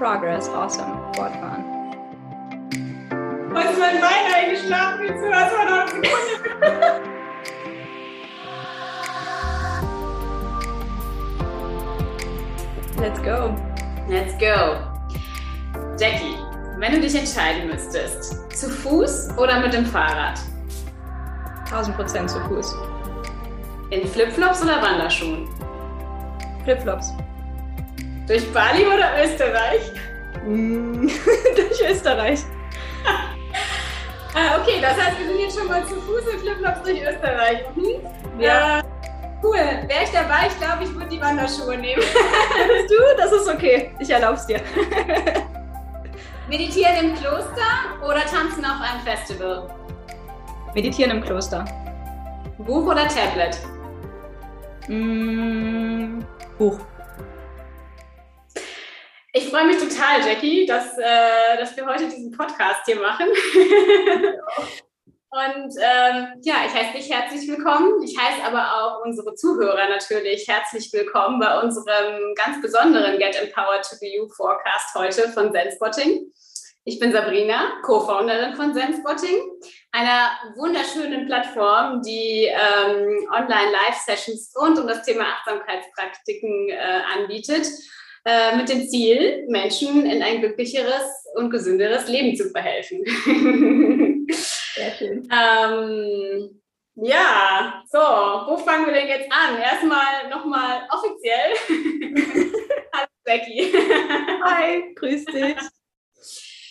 Progress. Awesome. Fortfahren. Was ist mein Bein eingeschlafen? Jetzt hörst du noch Sekunde. Let's go. Let's go. Jackie, wenn du dich entscheiden müsstest, zu Fuß oder mit dem Fahrrad? 1000 Prozent zu Fuß. In Flipflops oder Wanderschuhen? Flipflops. Durch Bali oder Österreich? Mm, durch Österreich. ah, okay, das heißt, wir sind jetzt schon mal zu Fuß in Flipflops durch Österreich. Mhm. Ja. Äh, cool. Wäre ich dabei, ich glaube, ich würde die Wanderschuhe nehmen. Würdest du? Das ist okay. Ich erlaub's dir. Meditieren im Kloster oder tanzen auf einem Festival? Meditieren im Kloster. Buch oder Tablet? Mm, Buch. Ich freue mich total, Jackie, dass, äh, dass wir heute diesen Podcast hier machen. Und ähm, ja, ich heiße dich herzlich willkommen. Ich heiße aber auch unsere Zuhörer natürlich herzlich willkommen bei unserem ganz besonderen Get Empowered to Be You Forecast heute von Zenspotting. Ich bin Sabrina, Co-Founderin von Zenspotting, einer wunderschönen Plattform, die ähm, Online-Live-Sessions rund um das Thema Achtsamkeitspraktiken äh, anbietet, äh, mit dem Ziel, Menschen in ein glücklicheres und gesünderes Leben zu verhelfen. Sehr schön. Ähm, ja, so, wo fangen wir denn jetzt an? Erstmal nochmal offiziell. Hallo Becky. Hi, grüß dich.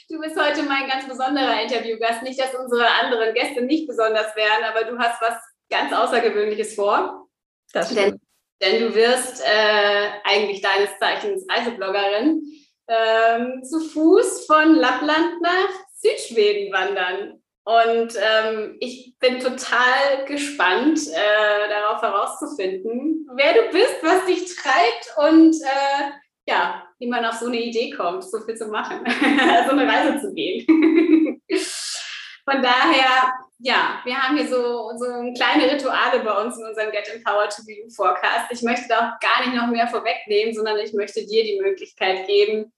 Du bist heute mein ganz besonderer Interviewgast. Nicht, dass unsere anderen Gäste nicht besonders wären, aber du hast was ganz Außergewöhnliches vor. Das denn, denn du wirst äh, eigentlich deines Zeichens Reisebloggerin ähm, zu Fuß von Lappland nach Südschweden wandern. Und ähm, ich bin total gespannt, äh, darauf herauszufinden, wer du bist, was dich treibt und äh, ja, wie man auf so eine Idee kommt, so viel zu machen, so eine Reise zu gehen. Von daher, ja, wir haben hier so, so kleine Rituale bei uns in unserem Get Empowered to Be You Forecast. Ich möchte da auch gar nicht noch mehr vorwegnehmen, sondern ich möchte dir die Möglichkeit geben,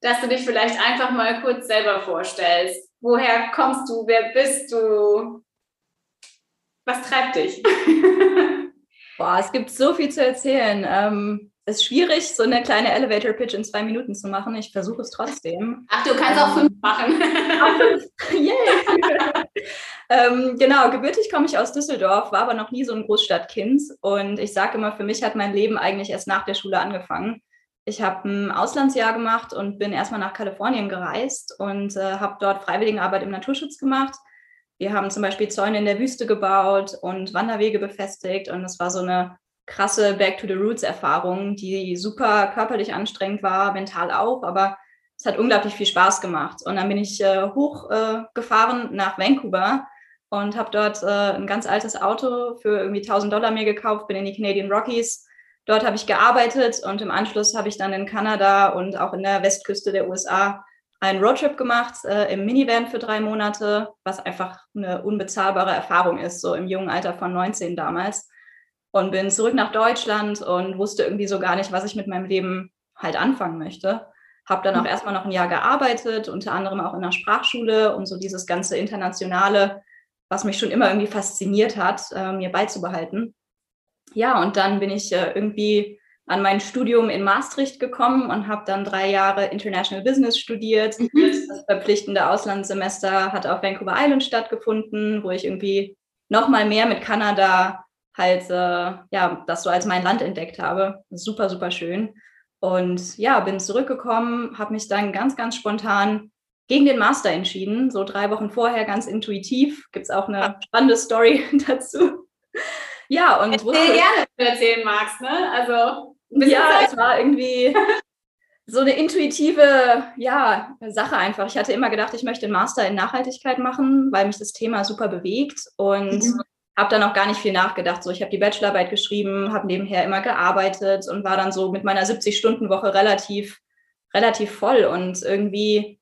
dass du dich vielleicht einfach mal kurz selber vorstellst. Woher kommst du? Wer bist du? Was treibt dich? Boah, es gibt so viel zu erzählen. Ähm, es ist schwierig, so eine kleine Elevator Pitch in zwei Minuten zu machen. Ich versuche es trotzdem. Ach, du kannst ähm, auch fünf machen. Yay! Ähm, genau, gebürtig komme ich aus Düsseldorf, war aber noch nie so ein Großstadtkind. Und ich sage immer, für mich hat mein Leben eigentlich erst nach der Schule angefangen. Ich habe ein Auslandsjahr gemacht und bin erstmal nach Kalifornien gereist und äh, habe dort Freiwilligenarbeit im Naturschutz gemacht. Wir haben zum Beispiel Zäune in der Wüste gebaut und Wanderwege befestigt und es war so eine krasse Back to the Roots Erfahrung, die super körperlich anstrengend war, mental auch, aber es hat unglaublich viel Spaß gemacht. Und dann bin ich äh, hochgefahren äh, nach Vancouver und habe dort äh, ein ganz altes Auto für irgendwie 1000 Dollar mir gekauft, bin in die Canadian Rockies Dort habe ich gearbeitet und im Anschluss habe ich dann in Kanada und auch in der Westküste der USA einen Roadtrip gemacht äh, im Minivan für drei Monate, was einfach eine unbezahlbare Erfahrung ist, so im jungen Alter von 19 damals. Und bin zurück nach Deutschland und wusste irgendwie so gar nicht, was ich mit meinem Leben halt anfangen möchte. Habe dann auch mhm. erstmal noch ein Jahr gearbeitet, unter anderem auch in einer Sprachschule, um so dieses ganze Internationale, was mich schon immer irgendwie fasziniert hat, äh, mir beizubehalten ja, und dann bin ich äh, irgendwie an mein Studium in Maastricht gekommen und habe dann drei Jahre International Business studiert. Mhm. Das verpflichtende Auslandssemester hat auf Vancouver Island stattgefunden, wo ich irgendwie noch mal mehr mit Kanada halt äh, ja das so als mein Land entdeckt habe. Super, super schön. Und ja, bin zurückgekommen, habe mich dann ganz, ganz spontan gegen den Master entschieden. So drei Wochen vorher, ganz intuitiv. Gibt es auch eine spannende Story dazu. Ja, und Erzähl wusste, gerne, wenn du erzählen magst, ne? Also, ja, es war irgendwie so eine intuitive ja, Sache einfach. Ich hatte immer gedacht, ich möchte einen Master in Nachhaltigkeit machen, weil mich das Thema super bewegt und mhm. habe dann auch gar nicht viel nachgedacht. So, ich habe die Bachelorarbeit geschrieben, habe nebenher immer gearbeitet und war dann so mit meiner 70-Stunden-Woche relativ, relativ voll und irgendwie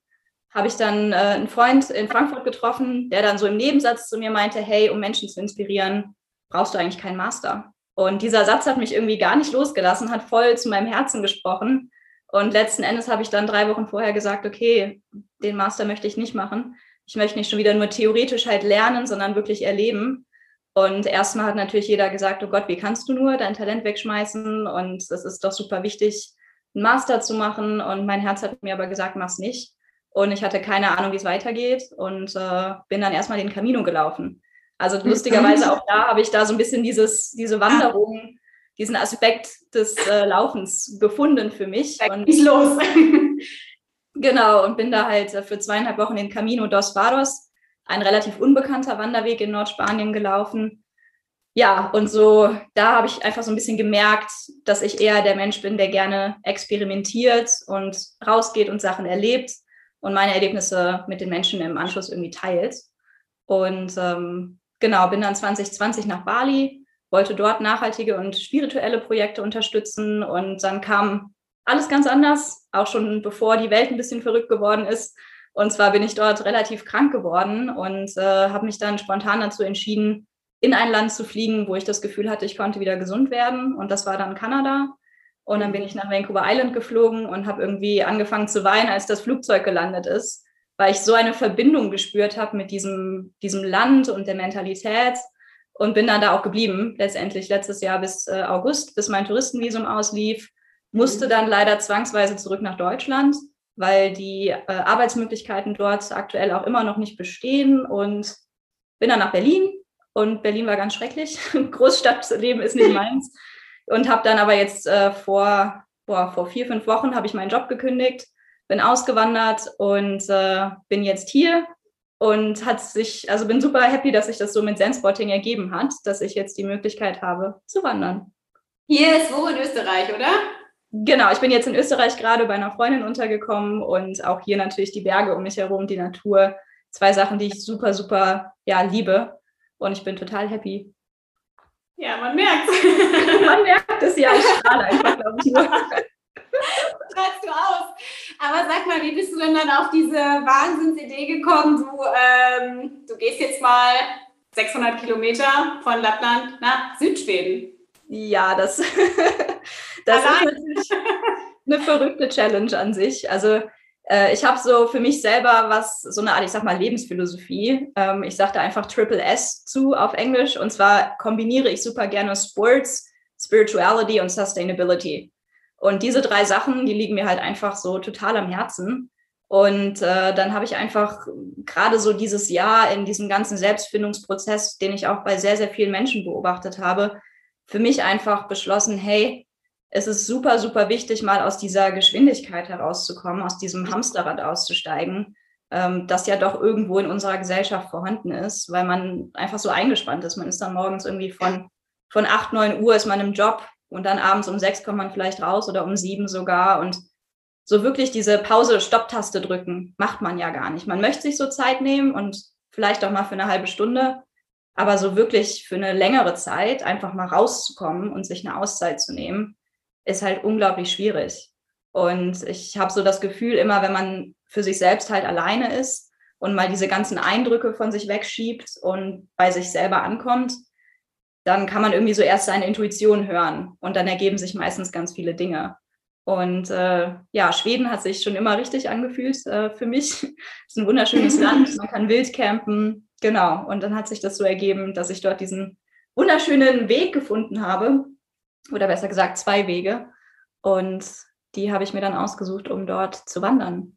habe ich dann äh, einen Freund in Frankfurt getroffen, der dann so im Nebensatz zu mir meinte, hey, um Menschen zu inspirieren, brauchst du eigentlich keinen Master. Und dieser Satz hat mich irgendwie gar nicht losgelassen, hat voll zu meinem Herzen gesprochen. Und letzten Endes habe ich dann drei Wochen vorher gesagt, okay, den Master möchte ich nicht machen. Ich möchte nicht schon wieder nur theoretisch halt lernen, sondern wirklich erleben. Und erstmal hat natürlich jeder gesagt, oh Gott, wie kannst du nur dein Talent wegschmeißen? Und es ist doch super wichtig, einen Master zu machen. Und mein Herz hat mir aber gesagt, mach's nicht. Und ich hatte keine Ahnung, wie es weitergeht und äh, bin dann erstmal den Camino gelaufen. Also mhm. lustigerweise auch da habe ich da so ein bisschen dieses, diese Wanderung, diesen Aspekt des äh, Laufens gefunden für mich. Und, ist los. genau, und bin da halt äh, für zweieinhalb Wochen den Camino dos Varos, ein relativ unbekannter Wanderweg in Nordspanien gelaufen. Ja, und so, da habe ich einfach so ein bisschen gemerkt, dass ich eher der Mensch bin, der gerne experimentiert und rausgeht und Sachen erlebt und meine Erlebnisse mit den Menschen im Anschluss irgendwie teilt. Und ähm, genau, bin dann 2020 nach Bali, wollte dort nachhaltige und spirituelle Projekte unterstützen und dann kam alles ganz anders, auch schon bevor die Welt ein bisschen verrückt geworden ist. Und zwar bin ich dort relativ krank geworden und äh, habe mich dann spontan dazu entschieden, in ein Land zu fliegen, wo ich das Gefühl hatte, ich konnte wieder gesund werden. Und das war dann Kanada. Und dann bin ich nach Vancouver Island geflogen und habe irgendwie angefangen zu weinen, als das Flugzeug gelandet ist, weil ich so eine Verbindung gespürt habe mit diesem, diesem Land und der Mentalität und bin dann da auch geblieben, letztendlich letztes Jahr bis äh, August, bis mein Touristenvisum auslief, musste dann leider zwangsweise zurück nach Deutschland, weil die äh, Arbeitsmöglichkeiten dort aktuell auch immer noch nicht bestehen und bin dann nach Berlin. Und Berlin war ganz schrecklich. Großstadtleben ist nicht meins und habe dann aber jetzt äh, vor, boah, vor vier, fünf Wochen habe ich meinen Job gekündigt, bin ausgewandert und äh, bin jetzt hier und hat sich, also bin super happy, dass sich das so mit Zenspotting ergeben hat, dass ich jetzt die Möglichkeit habe zu wandern. Hier ist wo in Österreich, oder? Genau, ich bin jetzt in Österreich gerade bei einer Freundin untergekommen und auch hier natürlich die Berge um mich herum, die Natur. Zwei Sachen, die ich super, super ja, liebe. Und ich bin total happy. Ja, man merkt Man merkt es ja, ich strahle einfach, glaube ich, nur. Strahlst du aus. Aber sag mal, wie bist du denn dann auf diese Wahnsinnsidee gekommen? Du, ähm, du gehst jetzt mal 600 Kilometer von Lappland nach Südschweden. Ja, das, das ist natürlich eine verrückte Challenge an sich. Also äh, ich habe so für mich selber was, so eine Art, ich sag mal, Lebensphilosophie. Ähm, ich sagte einfach Triple S zu auf Englisch. Und zwar kombiniere ich super gerne Sports, Spirituality und Sustainability. Und diese drei Sachen, die liegen mir halt einfach so total am Herzen. Und äh, dann habe ich einfach gerade so dieses Jahr in diesem ganzen Selbstfindungsprozess, den ich auch bei sehr, sehr vielen Menschen beobachtet habe, für mich einfach beschlossen, hey, es ist super, super wichtig, mal aus dieser Geschwindigkeit herauszukommen, aus diesem Hamsterrad auszusteigen, ähm, das ja doch irgendwo in unserer Gesellschaft vorhanden ist, weil man einfach so eingespannt ist. Man ist dann morgens irgendwie von, von 8, 9 Uhr ist man im Job und dann abends um 6 kommt man vielleicht raus oder um 7 sogar und so wirklich diese Pause-Stopp-Taste drücken, macht man ja gar nicht. Man möchte sich so Zeit nehmen und vielleicht auch mal für eine halbe Stunde, aber so wirklich für eine längere Zeit einfach mal rauszukommen und sich eine Auszeit zu nehmen, ist halt unglaublich schwierig. Und ich habe so das Gefühl, immer wenn man für sich selbst halt alleine ist und mal diese ganzen Eindrücke von sich wegschiebt und bei sich selber ankommt, dann kann man irgendwie so erst seine Intuition hören und dann ergeben sich meistens ganz viele Dinge. Und äh, ja, Schweden hat sich schon immer richtig angefühlt äh, für mich. es ist ein wunderschönes Land, man kann wild campen, genau. Und dann hat sich das so ergeben, dass ich dort diesen wunderschönen Weg gefunden habe, oder besser gesagt zwei Wege. Und die habe ich mir dann ausgesucht, um dort zu wandern.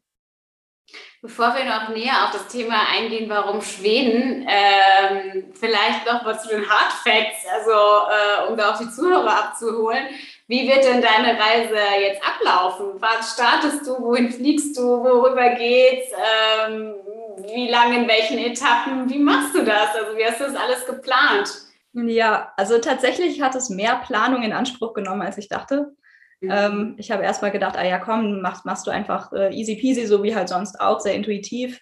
Bevor wir noch näher auf das Thema eingehen, warum Schweden, ähm, vielleicht noch mal zu den Hard Facts, also äh, um da auch die Zuhörer abzuholen. Wie wird denn deine Reise jetzt ablaufen? Was startest du? Wohin fliegst du? Worüber geht's? Ähm, wie lange, in welchen Etappen? Wie machst du das? Also wie hast du das alles geplant? Ja, also tatsächlich hat es mehr Planung in Anspruch genommen, als ich dachte. Mhm. Ähm, ich habe erst mal gedacht, ah ja, komm, machst, machst du einfach äh, easy peasy, so wie halt sonst auch, sehr intuitiv.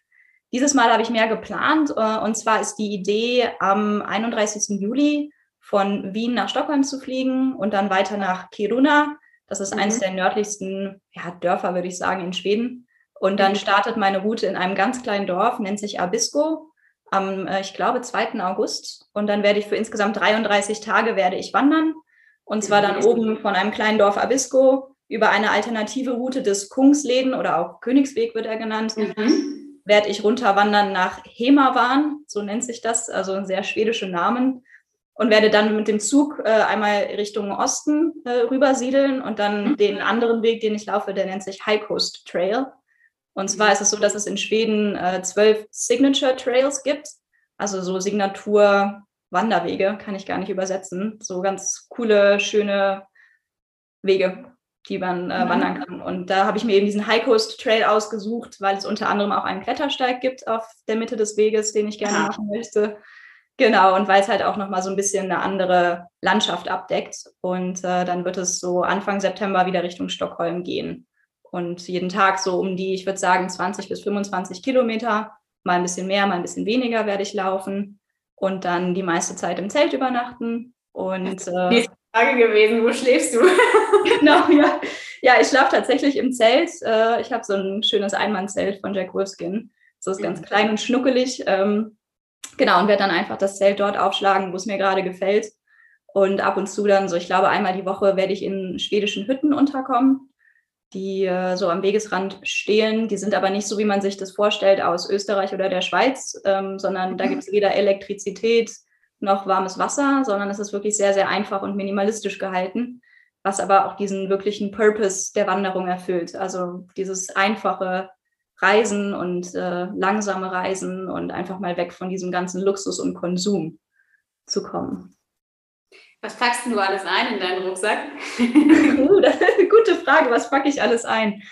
Dieses Mal habe ich mehr geplant äh, und zwar ist die Idee, am 31. Juli von Wien nach Stockholm zu fliegen und dann weiter nach Kiruna. Das ist mhm. eines der nördlichsten ja, Dörfer, würde ich sagen, in Schweden. Und dann mhm. startet meine Route in einem ganz kleinen Dorf, nennt sich Abisko am, äh, ich glaube, 2. August. Und dann werde ich für insgesamt 33 Tage werde ich wandern. Und zwar dann oben von einem kleinen Dorf Abisko über eine alternative Route des Kungsläden oder auch Königsweg wird er genannt, mhm. werde ich runterwandern nach Hemavan, so nennt sich das, also ein sehr schwedischer Namen, und werde dann mit dem Zug äh, einmal Richtung Osten äh, rübersiedeln und dann mhm. den anderen Weg, den ich laufe, der nennt sich High Coast Trail. Und zwar ist es so, dass es in Schweden äh, zwölf Signature Trails gibt, also so Signatur-Wanderwege, kann ich gar nicht übersetzen. So ganz coole, schöne Wege, die man äh, mhm. wandern kann. Und da habe ich mir eben diesen High Coast Trail ausgesucht, weil es unter anderem auch einen Klettersteig gibt auf der Mitte des Weges, den ich gerne ah. machen möchte. Genau, und weil es halt auch nochmal so ein bisschen eine andere Landschaft abdeckt. Und äh, dann wird es so Anfang September wieder Richtung Stockholm gehen. Und jeden Tag so um die, ich würde sagen, 20 bis 25 Kilometer. Mal ein bisschen mehr, mal ein bisschen weniger werde ich laufen. Und dann die meiste Zeit im Zelt übernachten. Und äh, Frage gewesen, wo schläfst du? genau, ja. Ja, ich schlafe tatsächlich im Zelt. Äh, ich habe so ein schönes Einmannzelt von Jack Wolfskin. Das ist ganz mhm. klein und schnuckelig. Ähm, genau, und werde dann einfach das Zelt dort aufschlagen, wo es mir gerade gefällt. Und ab und zu dann so, ich glaube, einmal die Woche werde ich in schwedischen Hütten unterkommen, die äh, so am Wegesrand stehen. Die sind aber nicht so, wie man sich das vorstellt, aus Österreich oder der Schweiz, ähm, sondern da mhm. gibt es weder Elektrizität noch warmes Wasser, sondern es ist wirklich sehr, sehr einfach und minimalistisch gehalten, was aber auch diesen wirklichen Purpose der Wanderung erfüllt. Also dieses einfache Reisen und äh, langsame Reisen und einfach mal weg von diesem ganzen Luxus und Konsum zu kommen. Was packst du alles ein in deinen Rucksack? uh, das ist eine gute Frage. Was packe ich alles ein?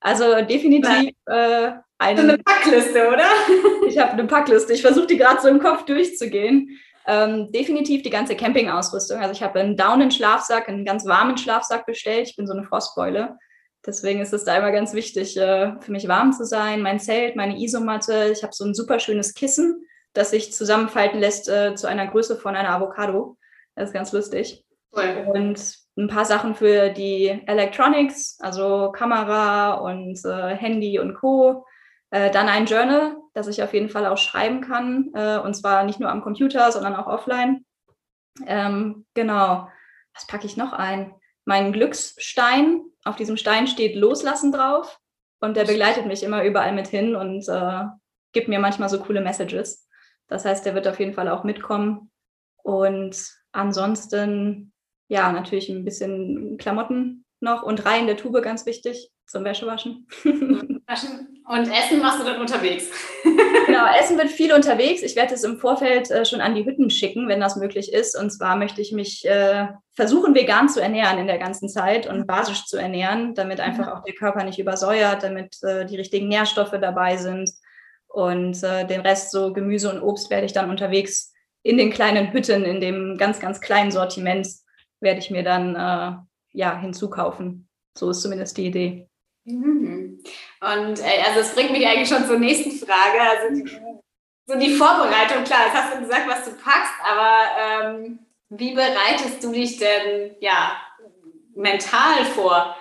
Also definitiv äh, eine, eine Packliste, oder? ich habe eine Packliste. Ich versuche die gerade so im Kopf durchzugehen. Ähm, definitiv die ganze Campingausrüstung. Also ich habe einen Daunen-Schlafsack, einen ganz warmen Schlafsack bestellt. Ich bin so eine Frostbeule. Deswegen ist es da immer ganz wichtig, äh, für mich warm zu sein. Mein Zelt, meine Isomatte. Ich habe so ein super schönes Kissen, das sich zusammenfalten lässt äh, zu einer Größe von einer Avocado. Das ist ganz lustig. Cool. Und ein paar Sachen für die Electronics, also Kamera und äh, Handy und Co. Äh, dann ein Journal, das ich auf jeden Fall auch schreiben kann. Äh, und zwar nicht nur am Computer, sondern auch offline. Ähm, genau. Was packe ich noch ein? Mein Glücksstein. Auf diesem Stein steht Loslassen drauf. Und der begleitet mich immer überall mit hin und äh, gibt mir manchmal so coole Messages. Das heißt, der wird auf jeden Fall auch mitkommen. Und ansonsten, ja, natürlich ein bisschen Klamotten noch und rein der Tube ganz wichtig zum Wäschewaschen. Waschen. Und Essen machst du dann unterwegs? genau, Essen wird viel unterwegs. Ich werde es im Vorfeld äh, schon an die Hütten schicken, wenn das möglich ist. Und zwar möchte ich mich äh, versuchen, vegan zu ernähren in der ganzen Zeit und basisch zu ernähren, damit einfach auch der Körper nicht übersäuert, damit äh, die richtigen Nährstoffe dabei sind. Und den Rest, so Gemüse und Obst, werde ich dann unterwegs in den kleinen Hütten, in dem ganz, ganz kleinen Sortiment, werde ich mir dann äh, ja, hinzukaufen. So ist zumindest die Idee. Mhm. Und äh, also es bringt mich eigentlich schon zur nächsten Frage. Also die, so die Vorbereitung, klar, jetzt hast du gesagt, was du packst, aber ähm, wie bereitest du dich denn ja mental vor?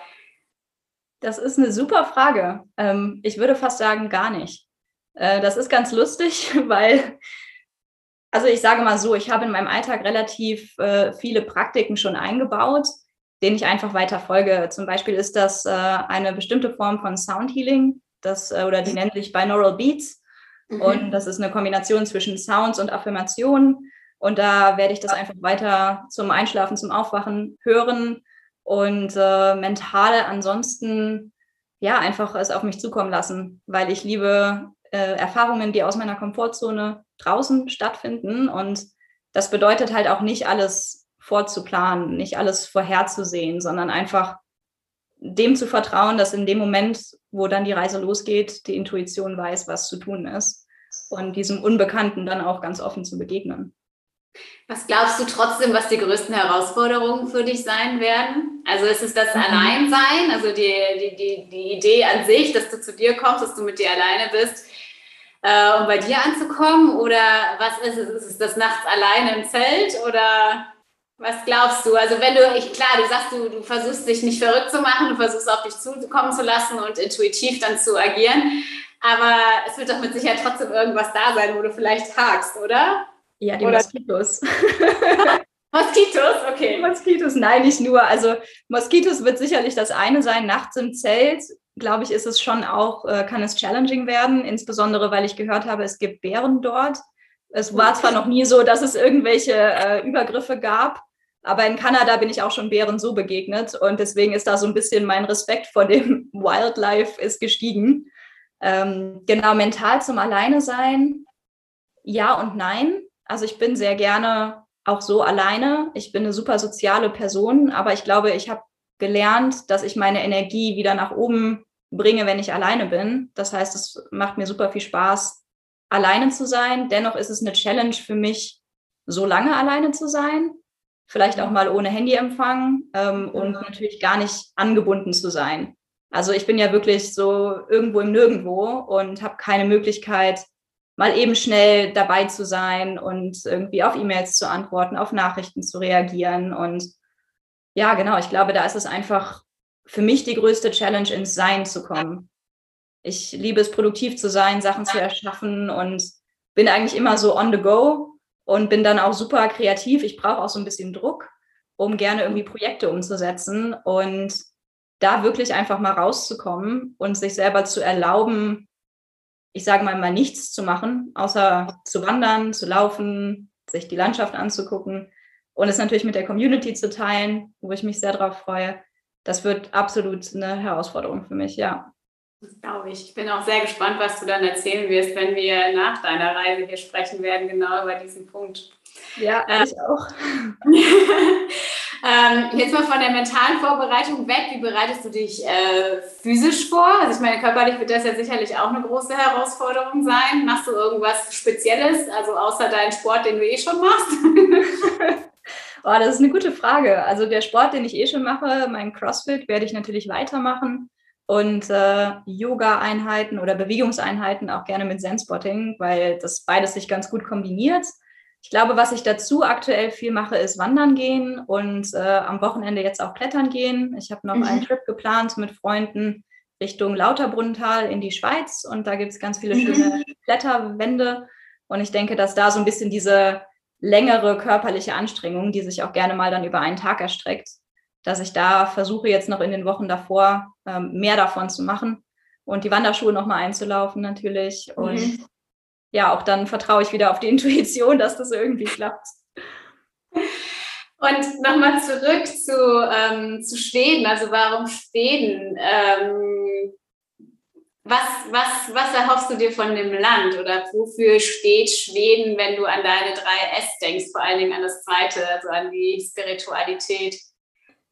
Das ist eine super Frage. Ähm, ich würde fast sagen, gar nicht. Äh, das ist ganz lustig, weil, also ich sage mal so, ich habe in meinem Alltag relativ äh, viele Praktiken schon eingebaut denen ich einfach weiter folge. Zum Beispiel ist das äh, eine bestimmte Form von Sound Healing, das, äh, oder die nennt sich Binaural Beats. Mhm. Und das ist eine Kombination zwischen Sounds und Affirmationen. Und da werde ich das einfach weiter zum Einschlafen, zum Aufwachen hören und äh, mental ansonsten ja einfach es auf mich zukommen lassen, weil ich liebe äh, Erfahrungen, die aus meiner Komfortzone draußen stattfinden. Und das bedeutet halt auch nicht alles vorzuplanen, nicht alles vorherzusehen, sondern einfach dem zu vertrauen, dass in dem Moment, wo dann die Reise losgeht, die Intuition weiß, was zu tun ist und diesem Unbekannten dann auch ganz offen zu begegnen. Was glaubst du trotzdem, was die größten Herausforderungen für dich sein werden? Also ist es das mhm. Alleinsein, also die, die, die, die Idee an sich, dass du zu dir kommst, dass du mit dir alleine bist, äh, um bei dir anzukommen? Oder was ist es? Ist es das nachts alleine im Zelt oder was glaubst du? Also wenn du, ich, klar, du sagst, du, du versuchst dich nicht verrückt zu machen, du versuchst auf dich zukommen zu lassen und intuitiv dann zu agieren. Aber es wird doch mit Sicherheit trotzdem irgendwas da sein, wo du vielleicht hakst, oder? Ja, die oder? Moskitos. Moskitos, okay. Moskitos, nein, nicht nur. Also Moskitos wird sicherlich das eine sein. Nachts im Zelt, glaube ich, ist es schon auch, äh, kann es challenging werden, insbesondere weil ich gehört habe, es gibt Bären dort. Es war zwar noch nie so, dass es irgendwelche äh, Übergriffe gab, aber in Kanada bin ich auch schon Bären so begegnet und deswegen ist da so ein bisschen mein Respekt vor dem Wildlife ist gestiegen. Ähm, genau, mental zum Alleine sein, ja und nein. Also ich bin sehr gerne auch so alleine. Ich bin eine super soziale Person, aber ich glaube, ich habe gelernt, dass ich meine Energie wieder nach oben bringe, wenn ich alleine bin. Das heißt, es macht mir super viel Spaß, alleine zu sein. Dennoch ist es eine Challenge für mich, so lange alleine zu sein. Vielleicht auch mal ohne Handyempfang ähm, und natürlich gar nicht angebunden zu sein. Also ich bin ja wirklich so irgendwo im Nirgendwo und habe keine Möglichkeit, mal eben schnell dabei zu sein und irgendwie auf E-Mails zu antworten, auf Nachrichten zu reagieren. Und ja, genau, ich glaube, da ist es einfach für mich die größte Challenge, ins Sein zu kommen. Ich liebe es, produktiv zu sein, Sachen zu erschaffen und bin eigentlich immer so on the go und bin dann auch super kreativ. Ich brauche auch so ein bisschen Druck, um gerne irgendwie Projekte umzusetzen und da wirklich einfach mal rauszukommen und sich selber zu erlauben, ich sage mal, mal nichts zu machen, außer zu wandern, zu laufen, sich die Landschaft anzugucken und es natürlich mit der Community zu teilen, wo ich mich sehr darauf freue. Das wird absolut eine Herausforderung für mich, ja. Das glaube ich. Ich bin auch sehr gespannt, was du dann erzählen wirst, wenn wir nach deiner Reise hier sprechen werden, genau über diesen Punkt. Ja, äh, ich auch. Ähm, jetzt mal von der mentalen Vorbereitung weg. Wie bereitest du dich äh, physisch vor? Also ich meine, körperlich wird das ja sicherlich auch eine große Herausforderung sein. Machst du irgendwas Spezielles, also außer deinen Sport, den du eh schon machst? oh, das ist eine gute Frage. Also der Sport, den ich eh schon mache, mein CrossFit, werde ich natürlich weitermachen. Und äh, Yoga-Einheiten oder Bewegungseinheiten auch gerne mit Zen-Spotting, weil das beides sich ganz gut kombiniert. Ich glaube, was ich dazu aktuell viel mache, ist wandern gehen und äh, am Wochenende jetzt auch klettern gehen. Ich habe noch mhm. einen Trip geplant mit Freunden Richtung Lauterbrunnental in die Schweiz und da gibt es ganz viele schöne mhm. Kletterwände. Und ich denke, dass da so ein bisschen diese längere körperliche Anstrengung, die sich auch gerne mal dann über einen Tag erstreckt, dass ich da versuche jetzt noch in den Wochen davor ähm, mehr davon zu machen und die Wanderschuhe nochmal einzulaufen natürlich. Und mhm ja, auch dann vertraue ich wieder auf die Intuition, dass das irgendwie klappt. Und nochmal zurück zu, ähm, zu Schweden. Also warum Schweden? Ähm, was, was, was erhoffst du dir von dem Land oder wofür steht Schweden, wenn du an deine drei S denkst, vor allen Dingen an das zweite, also an die Spiritualität?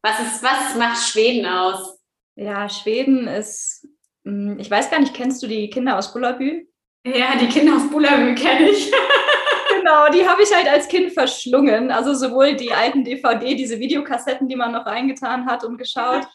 Was, ist, was macht Schweden aus? Ja, Schweden ist, hm, ich weiß gar nicht, kennst du die Kinder aus Bullabü? Ja, die Kinder aus Bullabü kenne ich. genau, die habe ich halt als Kind verschlungen. Also sowohl die alten DVD, diese Videokassetten, die man noch reingetan hat und geschaut,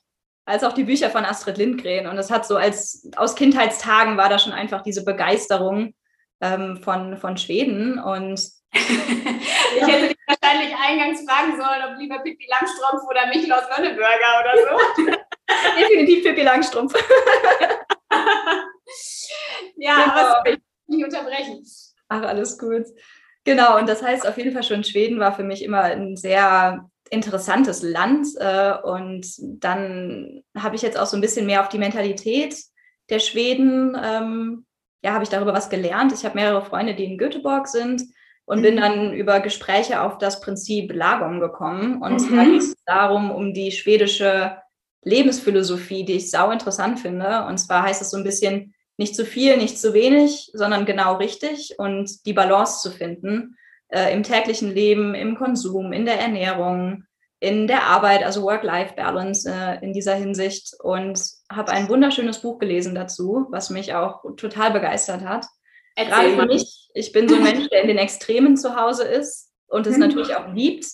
als auch die Bücher von Astrid Lindgren. Und es hat so als aus Kindheitstagen war da schon einfach diese Begeisterung ähm, von, von Schweden. Und ich hätte dich wahrscheinlich eingangs fragen sollen, ob lieber Pippi Langstrumpf oder Michel aus Lönneberger oder so. Definitiv Pippi Langstrumpf. ja, genau. aber ich nicht unterbrechen. Ach, alles gut. Genau, und das heißt auf jeden Fall schon, Schweden war für mich immer ein sehr interessantes Land. Äh, und dann habe ich jetzt auch so ein bisschen mehr auf die Mentalität der Schweden, ähm, ja, habe ich darüber was gelernt. Ich habe mehrere Freunde, die in Göteborg sind und mhm. bin dann über Gespräche auf das Prinzip Lagom gekommen. Und mhm. da geht es darum, um die schwedische Lebensphilosophie, die ich sau interessant finde. Und zwar heißt es so ein bisschen, nicht zu viel, nicht zu wenig, sondern genau richtig und die Balance zu finden äh, im täglichen Leben, im Konsum, in der Ernährung, in der Arbeit, also Work-Life-Balance äh, in dieser Hinsicht und habe ein wunderschönes Buch gelesen dazu, was mich auch total begeistert hat. Erzähl Gerade für mich, ich bin so ein Mensch, der in den Extremen zu Hause ist und es mhm. natürlich auch liebt.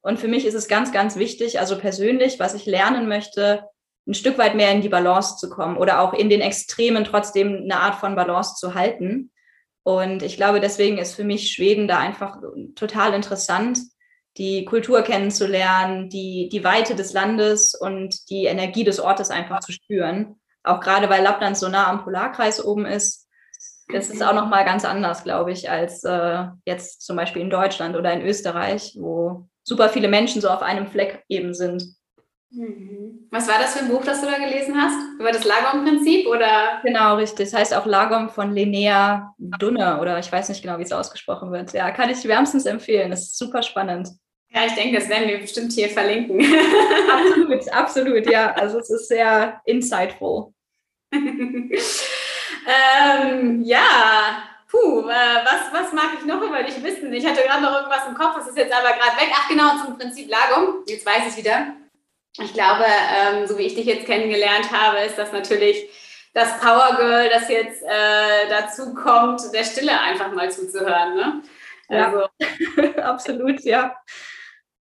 Und für mich ist es ganz, ganz wichtig, also persönlich, was ich lernen möchte, ein Stück weit mehr in die Balance zu kommen oder auch in den Extremen trotzdem eine Art von Balance zu halten. Und ich glaube, deswegen ist für mich Schweden da einfach total interessant, die Kultur kennenzulernen, die, die Weite des Landes und die Energie des Ortes einfach zu spüren. Auch gerade weil Lappland so nah am Polarkreis oben ist. Das ist auch nochmal ganz anders, glaube ich, als äh, jetzt zum Beispiel in Deutschland oder in Österreich, wo super viele Menschen so auf einem Fleck eben sind. Mhm. Was war das für ein Buch, das du da gelesen hast? Über das Lagom-Prinzip oder? Genau, richtig. Das heißt auch Lagom von Linnea Dunne oder ich weiß nicht genau, wie es ausgesprochen wird. Ja, kann ich wärmstens empfehlen. Das ist super spannend. Ja, ich denke, das werden wir bestimmt hier verlinken. absolut, absolut, ja. Also es ist sehr insightful. ähm, ja, puh, äh, was, was mag ich noch über dich wissen? Ich hatte gerade noch irgendwas im Kopf, das ist jetzt aber gerade weg. Ach genau, zum Prinzip Lagom. Jetzt weiß ich wieder. Ich glaube, ähm, so wie ich dich jetzt kennengelernt habe, ist das natürlich das Power Girl, das jetzt äh, dazu kommt, der Stille einfach mal zuzuhören. Ne? Also, ja, absolut, ja.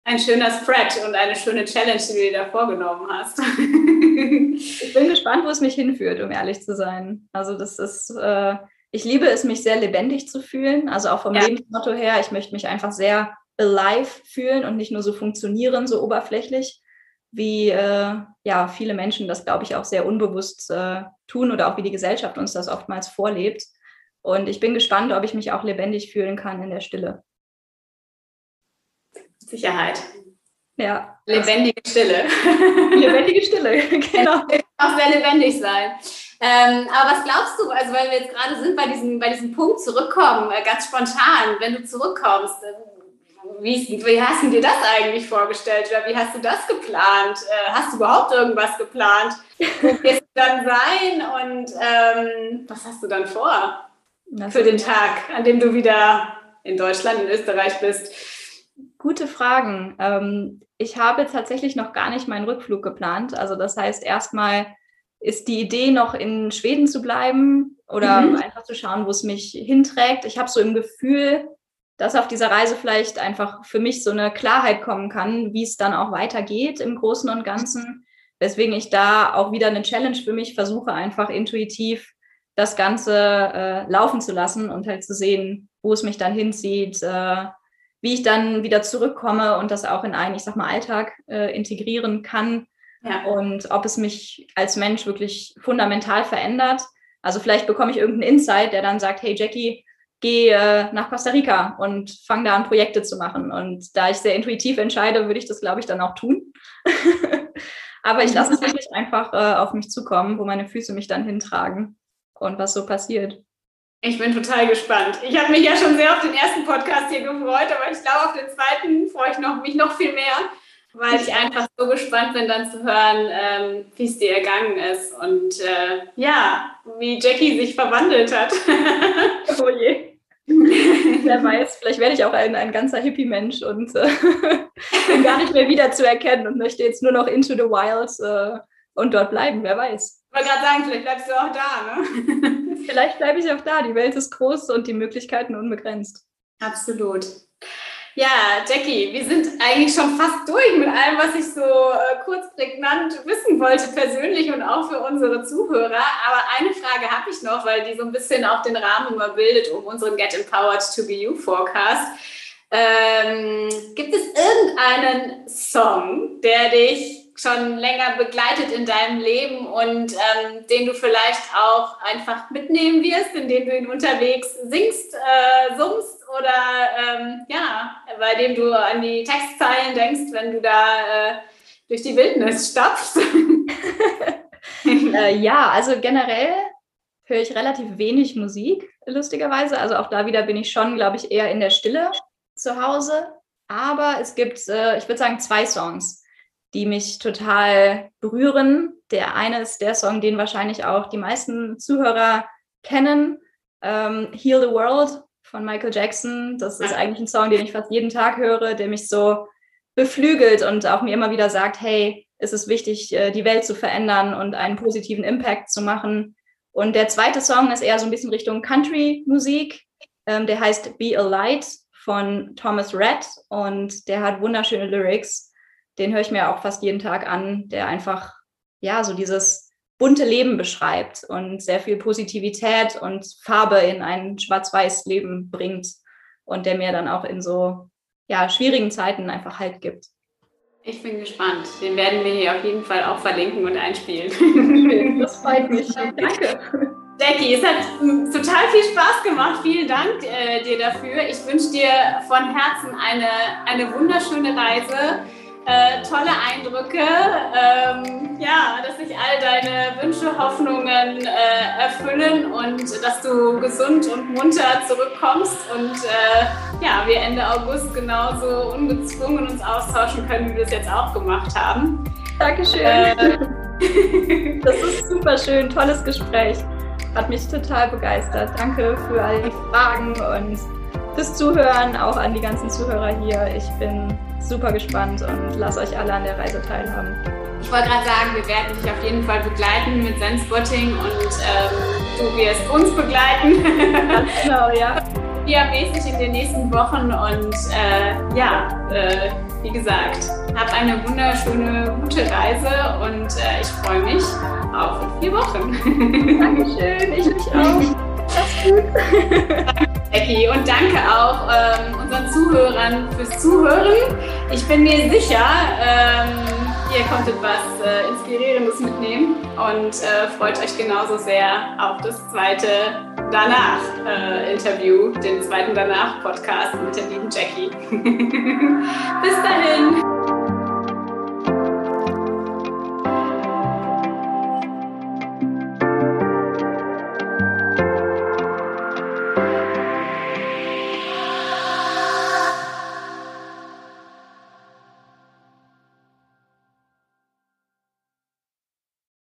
Ein schöner Spread und eine schöne Challenge, die du dir da vorgenommen hast. ich bin gespannt, wo es mich hinführt, um ehrlich zu sein. Also das ist, äh, ich liebe es, mich sehr lebendig zu fühlen. Also auch vom ja. Lebensmotto her, ich möchte mich einfach sehr alive fühlen und nicht nur so funktionieren, so oberflächlich wie äh, ja, viele Menschen das, glaube ich, auch sehr unbewusst äh, tun oder auch wie die Gesellschaft uns das oftmals vorlebt. Und ich bin gespannt, ob ich mich auch lebendig fühlen kann in der Stille. Sicherheit. Ja. Lebendige Stille. Lebendige Stille, genau. Auch sehr lebendig sein. Ähm, aber was glaubst du, also weil wir jetzt gerade sind bei diesem, bei diesem Punkt zurückkommen, äh, ganz spontan, wenn du zurückkommst, wie, wie, hast du dir das eigentlich vorgestellt oder wie hast du das geplant? Äh, hast du überhaupt irgendwas geplant? Wo wirst du dann sein und ähm, was hast du dann vor das für den Tag, an dem du wieder in Deutschland, in Österreich bist? Gute Fragen. Ähm, ich habe tatsächlich noch gar nicht meinen Rückflug geplant. Also das heißt, erstmal ist die Idee noch in Schweden zu bleiben oder mhm. einfach zu schauen, wo es mich hinträgt. Ich habe so im Gefühl, dass auf dieser Reise vielleicht einfach für mich so eine Klarheit kommen kann, wie es dann auch weitergeht im Großen und Ganzen. Weswegen ich da auch wieder eine Challenge für mich versuche, einfach intuitiv das Ganze äh, laufen zu lassen und halt zu sehen, wo es mich dann hinzieht, äh, wie ich dann wieder zurückkomme und das auch in einen, ich sag mal, Alltag äh, integrieren kann ja. und ob es mich als Mensch wirklich fundamental verändert. Also vielleicht bekomme ich irgendeinen Insight, der dann sagt, hey Jackie, geh äh, nach Costa Rica und fange da an, Projekte zu machen. Und da ich sehr intuitiv entscheide, würde ich das, glaube ich, dann auch tun. Aber ich lasse es wirklich einfach äh, auf mich zukommen, wo meine Füße mich dann hintragen und was so passiert. Ich bin total gespannt. Ich habe mich ja schon sehr auf den ersten Podcast hier gefreut, aber ich glaube, auf den zweiten freue ich noch, mich noch viel mehr, weil ich einfach so gespannt bin, dann zu hören, ähm, wie es dir ergangen ist und äh, ja, wie Jackie sich verwandelt hat. oh je. Wer weiß, vielleicht werde ich auch ein, ein ganzer Hippie-Mensch und äh, bin gar nicht mehr wiederzuerkennen und möchte jetzt nur noch into the wilds äh, und dort bleiben, wer weiß. Ich wollte gerade sagen, vielleicht bleibst du auch da, ne? vielleicht bleibe ich auch da. Die Welt ist groß und die Möglichkeiten unbegrenzt. Absolut. Ja, Jackie, wir sind eigentlich schon fast durch mit allem, was ich so äh, kurz prägnant wissen wollte, persönlich und auch für unsere Zuhörer. Aber eine Frage habe ich noch, weil die so ein bisschen auch den Rahmen immer bildet um unseren Get Empowered to Be You Forecast. Ähm, gibt es irgendeinen Song, der dich schon länger begleitet in deinem Leben und ähm, den du vielleicht auch einfach mitnehmen wirst, indem du ihn unterwegs singst, äh, summst oder ähm, ja, bei dem du an die Textzeilen denkst, wenn du da äh, durch die Wildnis stapfst? äh, ja, also generell höre ich relativ wenig Musik, lustigerweise. Also auch da wieder bin ich schon, glaube ich, eher in der Stille zu Hause. Aber es gibt, äh, ich würde sagen, zwei Songs, die mich total berühren. Der eine ist der Song, den wahrscheinlich auch die meisten Zuhörer kennen, ähm, Heal the World von Michael Jackson. Das ist eigentlich ein Song, den ich fast jeden Tag höre, der mich so beflügelt und auch mir immer wieder sagt, hey, es ist wichtig, äh, die Welt zu verändern und einen positiven Impact zu machen. Und der zweite Song ist eher so ein bisschen Richtung Country-Musik. Ähm, der heißt Be a Light von Thomas Red und der hat wunderschöne Lyrics. Den höre ich mir auch fast jeden Tag an, der einfach, ja, so dieses bunte Leben beschreibt und sehr viel Positivität und Farbe in ein schwarz-weiß Leben bringt und der mir dann auch in so ja, schwierigen Zeiten einfach Halt gibt. Ich bin gespannt. Den werden wir hier auf jeden Fall auch verlinken und einspielen. Das freut mich. Danke. Jackie, es hat total viel Spaß gemacht. Vielen Dank äh, dir dafür. Ich wünsche dir von Herzen eine, eine wunderschöne Reise äh, tolle Eindrücke. Ähm, ja, dass sich all deine Wünsche, Hoffnungen äh, erfüllen und dass du gesund und munter zurückkommst und äh, ja, wir Ende August genauso ungezwungen uns austauschen können, wie wir es jetzt auch gemacht haben. Dankeschön. Äh, das ist super schön, tolles Gespräch. Hat mich total begeistert. Danke für all die Fragen und fürs Zuhören, auch an die ganzen Zuhörer hier. Ich bin super gespannt und lass euch alle an der Reise teilhaben. Ich wollte gerade sagen, wir werden dich auf jeden Fall begleiten mit Zen-Spotting und ähm, du wirst uns begleiten. Ganz genau, ja. mäßig in den nächsten Wochen und äh, ja, äh, wie gesagt, hab eine wunderschöne, gute Reise und äh, ich freue mich auf vier Wochen. Dankeschön, ich mich auch. Mach's gut. Becky. Und danke auch ähm, unseren Zuhörern fürs Zuhören. Ich bin mir sicher, ähm, ihr konntet was äh, Inspirierendes mitnehmen und äh, freut euch genauso sehr auf das zweite Danach-Interview, äh, den zweiten Danach-Podcast mit der lieben Jackie. Bis dahin.